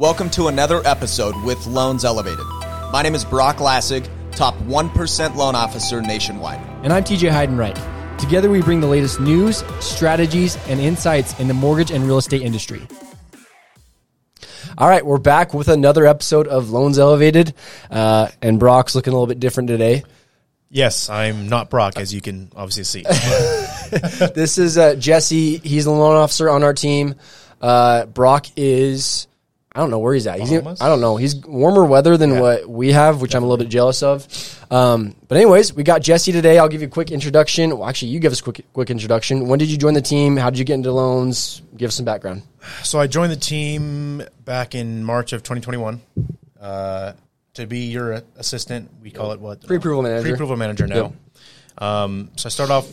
Welcome to another episode with Loans Elevated. My name is Brock Lassig, top 1% loan officer nationwide. And I'm TJ Heidenreich. Together, we bring the latest news, strategies, and insights in the mortgage and real estate industry. All right, we're back with another episode of Loans Elevated, uh, and Brock's looking a little bit different today. Yes, I'm not Brock, as you can obviously see. This is uh, Jessy. He's the loan officer on our team. Uh, Brock is, I don't know where he's at. He's Bahamas? I don't know. He's warmer weather than Yeah. what we have, which I'm a little bit jealous of. Um, but anyways, we got Jessy today. I'll give you a quick introduction. Well, actually, you give us a quick quick introduction. When did you join the team? How did you get into loans? Give us some background. so I joined the team back in March of 2021 uh, to be your assistant. We call it what? Pre-approval manager. Pre-approval manager now. Um, so I started off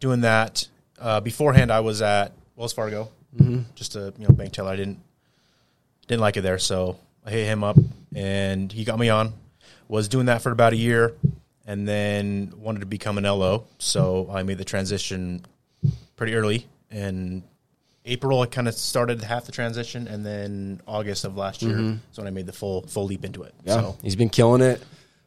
doing that. Uh, beforehand, I was at Wells Fargo, Mm-hmm. just a you know bank teller. I didn't didn't like it there, so I hit him up, and he got me on. Was doing that for about a year, and then wanted to become an LO. So I made the transition pretty early. In April, I kind of started half the transition, and then August of last year is when I made the full full leap into it. Mm-hmm. Yeah, So he's been killing it,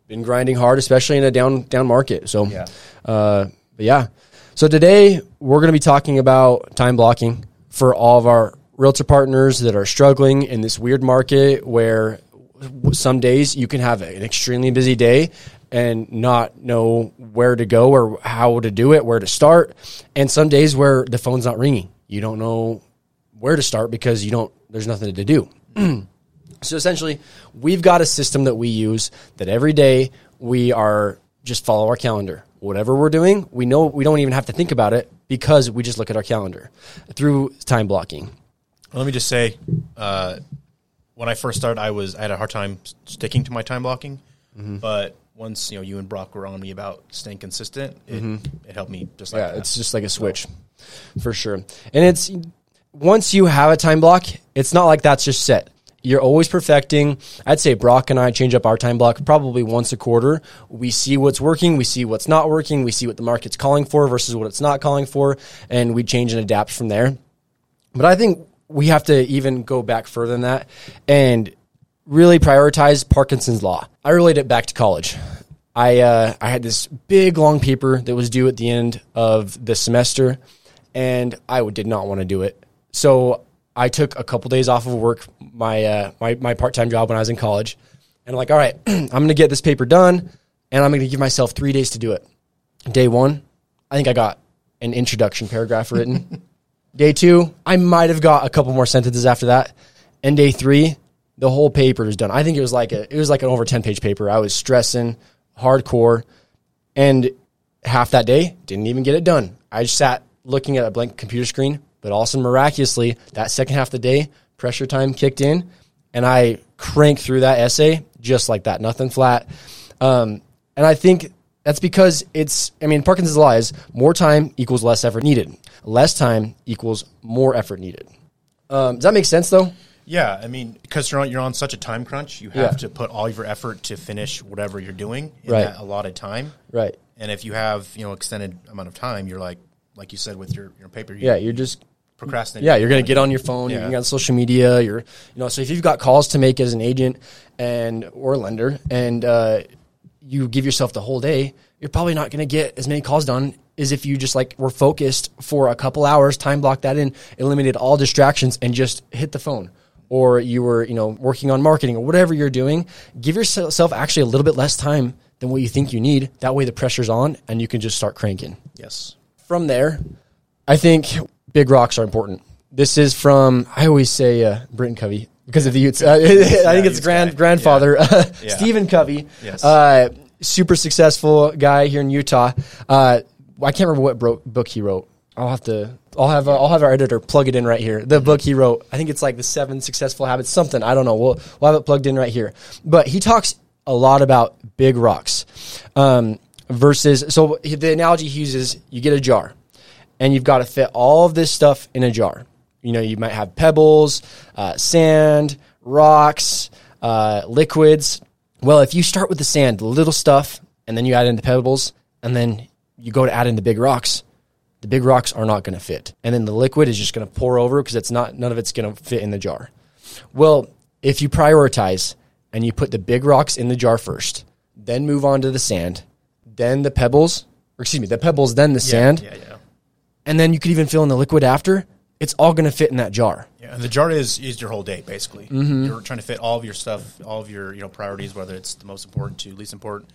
been grinding hard, especially in a down down market. So, Yeah. uh, but yeah. So today we're going to be talking about time blocking for all of our realtor partners that are struggling in this weird market where some days you can have an extremely busy day and not know where to go or how to do it, where to start, and some days where the phone's not ringing. You don't know where to start because you don't. There's nothing to do. So essentially, we've got a system that we use that every day we are just follow our calendar. Whatever we're doing, we know we don't even have to think about it because we just look at our calendar through time blocking. Let me just say, uh, when I first started, I was I had a hard time sticking to my time blocking, Mm-hmm. but once you know you and Brock were on me about staying consistent, it, it helped me just like Mm-hmm. Yeah, that. it's just like a switch for sure. And it's once you have a time block, it's not like that's just set. You're always perfecting. I'd say Brock and I change up our time block probably once a quarter. We see what's working, we see what's not working, we see what the market's calling for versus what it's not calling for, and we change and adapt from there. But I think we have to even go back further than that and really prioritize Parkinson's law. I relate it back to college. I uh, I had this big long paper that was due at the end of the semester, and I did not want to do it. So I took a couple days off of work, my uh, my my part time job when I was in college, and I'm like, all right, I'm going to get this paper done, and I'm going to give myself three days to do it. Day one, I think I got an introduction paragraph written. Day two, I might have got a couple more sentences after that. And day three, the whole paper is done. I think it was like a it was like an over ten page paper. I was stressing hardcore, and half that day didn't even get it done. I just sat looking at a blank computer screen. But also miraculously, that second half of the day, pressure time kicked in, and I cranked through that essay just like that, nothing flat. Um, and I think that's because it's, I mean, Parkinson's law is more time equals less effort needed. Less time equals more effort needed. Um, does that make sense though? yeah. I mean, because you're on you're on such a time crunch, you have Yeah. to put all of your effort to finish whatever you're doing in Right. that allotted time. Right. And if you have you know extended amount of time, you're like like you said with your your paper, you Yeah, you're just procrastinating. Yeah, you're gonna get on your phone. Yeah. You're on social media. You're, you know, so if you've got calls to make as an agent and or lender, and uh, you give yourself the whole day, you're probably not gonna get as many calls done as if you just like were focused for a couple hours, time block that in, eliminated all distractions, and just hit the phone. Or you were, you know, working on marketing or whatever you're doing. Give yourself actually a little bit less time than what you think you need. That way, the pressure's on, and you can just start cranking Yes. from there, I think big rocks are important. This is from I always say uh, Britton Covey because of the Utes. Uh, I think it's Utes grand guy. grandfather Yeah. Stephen Covey. Yes. Uh, super successful guy here in Utah. Uh, I can't remember what bro- book he wrote. I'll have to. I'll have. Uh, I'll have our editor plug it in right here. The book he wrote. I think it's like the Seven Successful Habits. Something. I don't know. We'll we'll have it plugged in right here. But he talks a lot about big rocks um, versus. So the analogy he uses: you get a jar, and you've got to fit all of this stuff in a jar. You know, you might have pebbles, uh, sand, rocks, uh, liquids. Well, if you start with the sand, the little stuff, and then you add in the pebbles, and then you go to add in the big rocks, the big rocks are not going to fit. And then the liquid is just going to pour over because it's not, none of it's going to fit in the jar. Well, if you prioritize and you put the big rocks in the jar first, then move on to the sand, then the pebbles, or excuse me, the pebbles, then the sand, Yeah, yeah. and then you could even fill in the liquid after. It's all going to fit in that jar. Yeah, and the jar is is your whole day basically. Mm-hmm. You're trying to fit all of your stuff, all of your you know priorities, whether it's the most important to least important,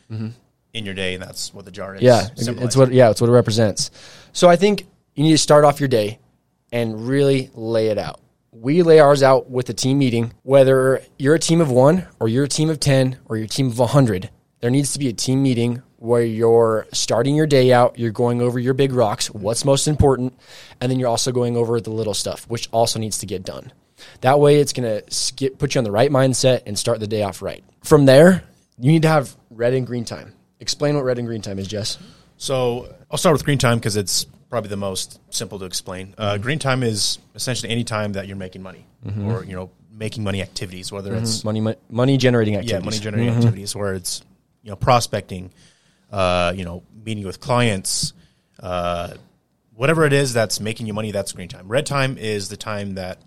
in your day, and that's what the jar is. Mm-hmm. Yeah, it's what yeah, it's what it represents. So I think you need to start off your day and really lay it out. We lay ours out with a team meeting, whether you're a team of one or you're a team of 10 or you're a team of 100. There needs to be a team meeting where you're starting your day out, you're going over your big rocks, what's most important, and then you're also going over the little stuff, which also needs to get done. That way, it's going to put you on the right mindset and start the day off right. From there, you need to have red and green time. Explain what red and green time is, Jess. So I'll start with green time because it's probably the most simple to explain. Uh, Mm-hmm. green time is essentially any time that you're making money Mm-hmm. or you know making money activities, whether it's money mo- money generating activities, yeah money generating activities, where it's you know prospecting, uh, you know meeting with clients, uh, whatever it is that's making you money. That's green time. Red time is the time that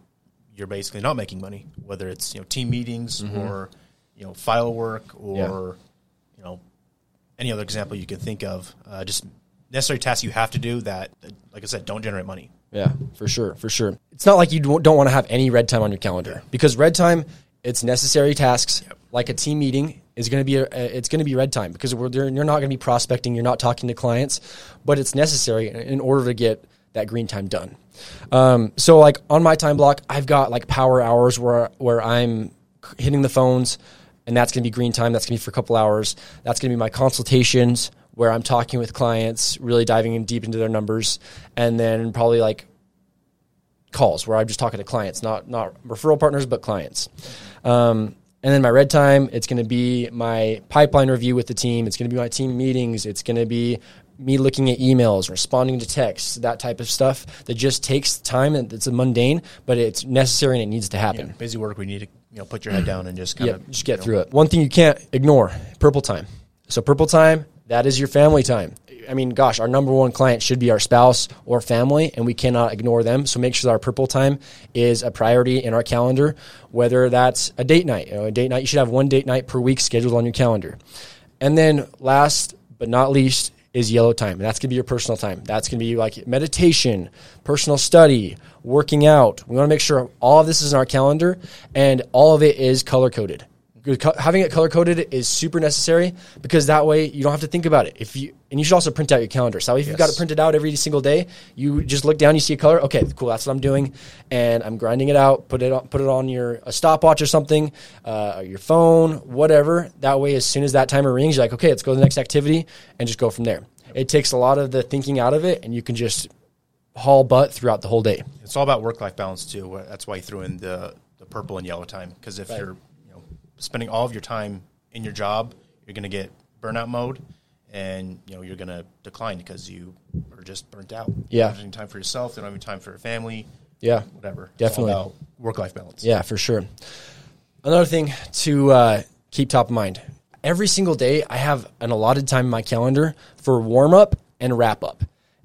you're basically not making money, whether it's you know team meetings or you know file work or Yeah. you know any other example you can think of. Uh, just necessary tasks you have to do that, like I said, don't generate money. Yeah, for sure, for sure. It's not like you don't don't want to have any red time on your calendar because red time it's necessary tasks. Like a team meeting is going to be a, it's going to be red time because you're not going to be prospecting, you're not talking to clients, but it's necessary in order to get that green time done. Um, so like on my time block, I've got like power hours where where I'm hitting the phones, and that's going to be green time. That's going to be for a couple hours. That's going to be my consultations where I'm talking with clients, really diving in deep into their numbers, and then probably like calls where I'm just talking to clients, not not referral partners, but clients. Um, and then my red time, it's going to be my pipeline review with the team. It's going to be my team meetings. It's going to be me looking at emails, responding to texts, that type of stuff that just takes time and it's a mundane, but it's necessary and it needs to happen. Busy work, we need to you know put your head down and just kind Yeah, of just get through it. One thing you can't ignore: purple time. So purple time, that is your family time. I mean, gosh, our number one client should be our spouse or family, and we cannot ignore them. So make sure that our purple time is a priority in our calendar. Whether that's a date night, you know, a date night, you should have one date night per week scheduled on your calendar. And then last but not least is yellow time. That's going to be your personal time. That's going to be like meditation, personal study, working out. We want to make sure all of this is in our calendar and all of it is color coded. Having it color coded is super necessary because that way you don't have to think about it. If you and you should also print out your calendar. So if you've got it printed out every single day, you just look down, you see a color. Okay, cool. That's what I'm doing, and I'm grinding it out. Put it on, put it on your a stopwatch or something, uh, or your phone, whatever. That way, as soon as that timer rings, you're like, okay, let's go to the next activity, and just go from there. It takes a lot of the thinking out of it, and you can just haul butt throughout the whole day. It's all about work life balance too. That's why you threw in the, the purple and yellow time because if you're you know spending all of your time in your job, you're going to get burnout mode, and you know you're going to decline because you are just burnt out. Yeah. you don't have any time for yourself. You don't have any time for your family. Yeah, Whatever. Definitely. work life balance. Yeah, for sure. Another thing to uh, keep top of mind every single day, I have an allotted time in my calendar for warm up and wrap up.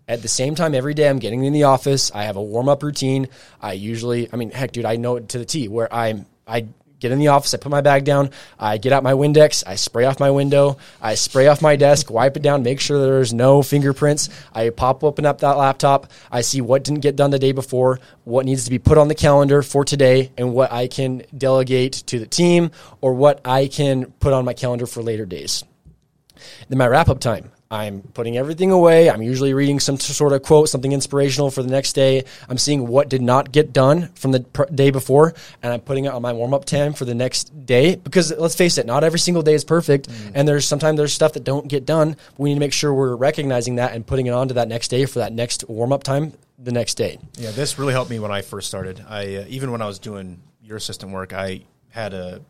At the same time, every day I'm getting in the office, I have a warm up routine. I usually, I mean, heck, dude, I know it to the T where I'm, I get in the office, I put my bag down, I get out my Windex, I spray off my window, I spray off my desk, wipe it down, make sure there's no fingerprints. I pop open up that laptop, I see what didn't get done the day before, what needs to be put on the calendar for today, and what I can delegate to the team or what I can put on my calendar for later days. Then my wrap up time. I'm putting everything away. I'm usually reading some sort of quote, something inspirational for the next day. I'm seeing what did not get done from the pr- day before, and I'm putting it on my warm up time for the next day. Because let's face it, not every single day is perfect, and there's sometimes there's stuff that don't get done. We need to make sure we're recognizing that and putting it on to that next day for that next warm up time the next day. Yeah, this really helped me when I first started. I uh, even when I was doing your assistant work, I had a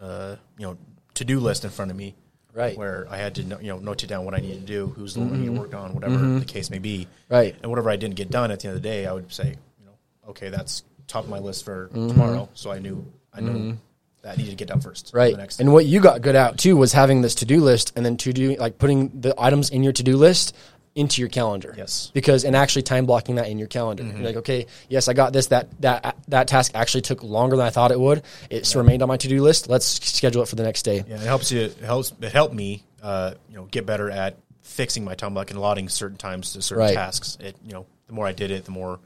uh, you know to do list in front of me, Right. Where I had to know, you know note it down what I need to do, who's the one I need to mm-hmm. work on, whatever mm-hmm. the case may be. Right. And whatever I didn't get done at the end of the day, I would say, you know, okay, that's top of my list for mm-hmm. tomorrow. So I knew I knew that I needed to get done first. Right. The next And what you got good at too was having this to do list and then to do like putting the items in your to do list into your calendar. Yes. Because and actually time blocking that in your calendar. You're like, okay, yes, I got this. That that that task actually took longer than I thought it would. It's remained on my to do list. Let's schedule it for the next day. Yeah, it helps you. It helps. It helped me, uh, you know, get better at fixing my time block and allotting certain times to certain Right. tasks. It, you know, the more I did it, the more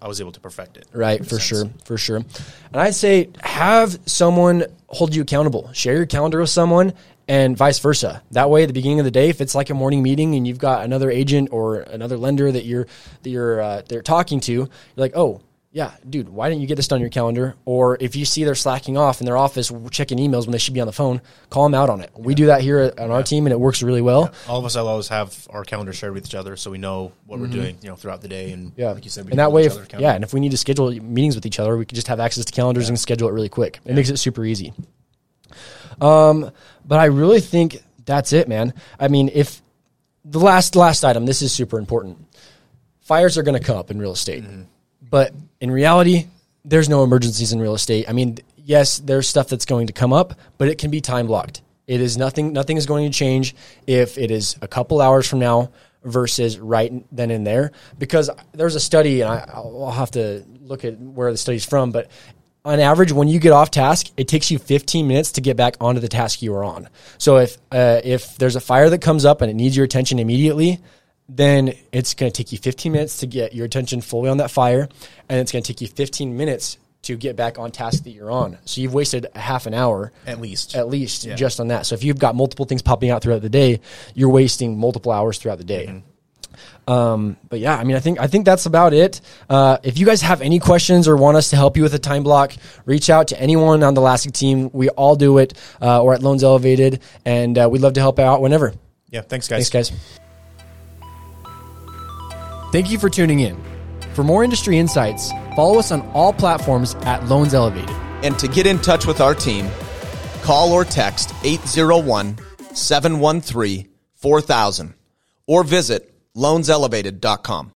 I was able to perfect it. Right, for sense. sure, for sure. And I'd say have someone hold you accountable. Share your calendar with someone and vice versa. That way, at the beginning of the day, if it's like a morning meeting and you've got another agent or another lender that you're that you're uh, they're talking to, you're like, oh. Yeah, dude, why didn't you get this done on your calendar? Or if you see they're slacking off in their office checking emails when they should be on the phone, call them out on it. We do that here on our team and it works really well. All of us always have our calendar shared with each other, so we know what we're doing, you know, throughout the day. And Mm-hmm. Yeah, like you said, we and that way, if, yeah, and if we need to schedule meetings with each other, we can just have access to calendars and schedule it really quick. It makes it super easy. Um, but I really think that's it, man. I mean, if the last last item, this is super important. Fires are going to come up in real estate, but in reality, there's no emergencies in real estate. I mean, yes, there's stuff that's going to come up, but it can be time blocked. It is nothing. Nothing is going to change if it is a couple hours from now versus right then and there. Because there's a study, and I, I'll I'll have to look at where the study's from, but on average, when you get off task, it takes you 15 minutes to get back onto the task you were on. So if uh, if there's a fire that comes up and it needs your attention immediately, then it's going to take you 15 minutes to get your attention fully on that fire, and it's going to take you 15 minutes to get back on task that you're on. So you've wasted a half an hour at least. at least Yeah. just on that. So if you've got multiple things popping out throughout the day, you're wasting multiple hours throughout the day. Um, but yeah, I mean, I think I think that's about it. Uh, if you guys have any questions or want us to help you with a time block, reach out to anyone on the Lassig team. We all do it, uh, or at Loans Elevated, and uh, we'd love to help out whenever. yeah, thanks, guys. Thanks, guys. Thank you for tuning in. For more industry insights, follow us on all platforms at Loans Elevated. And to get in touch with our team, call or text 801 713 4000 or visit loanselevated.com.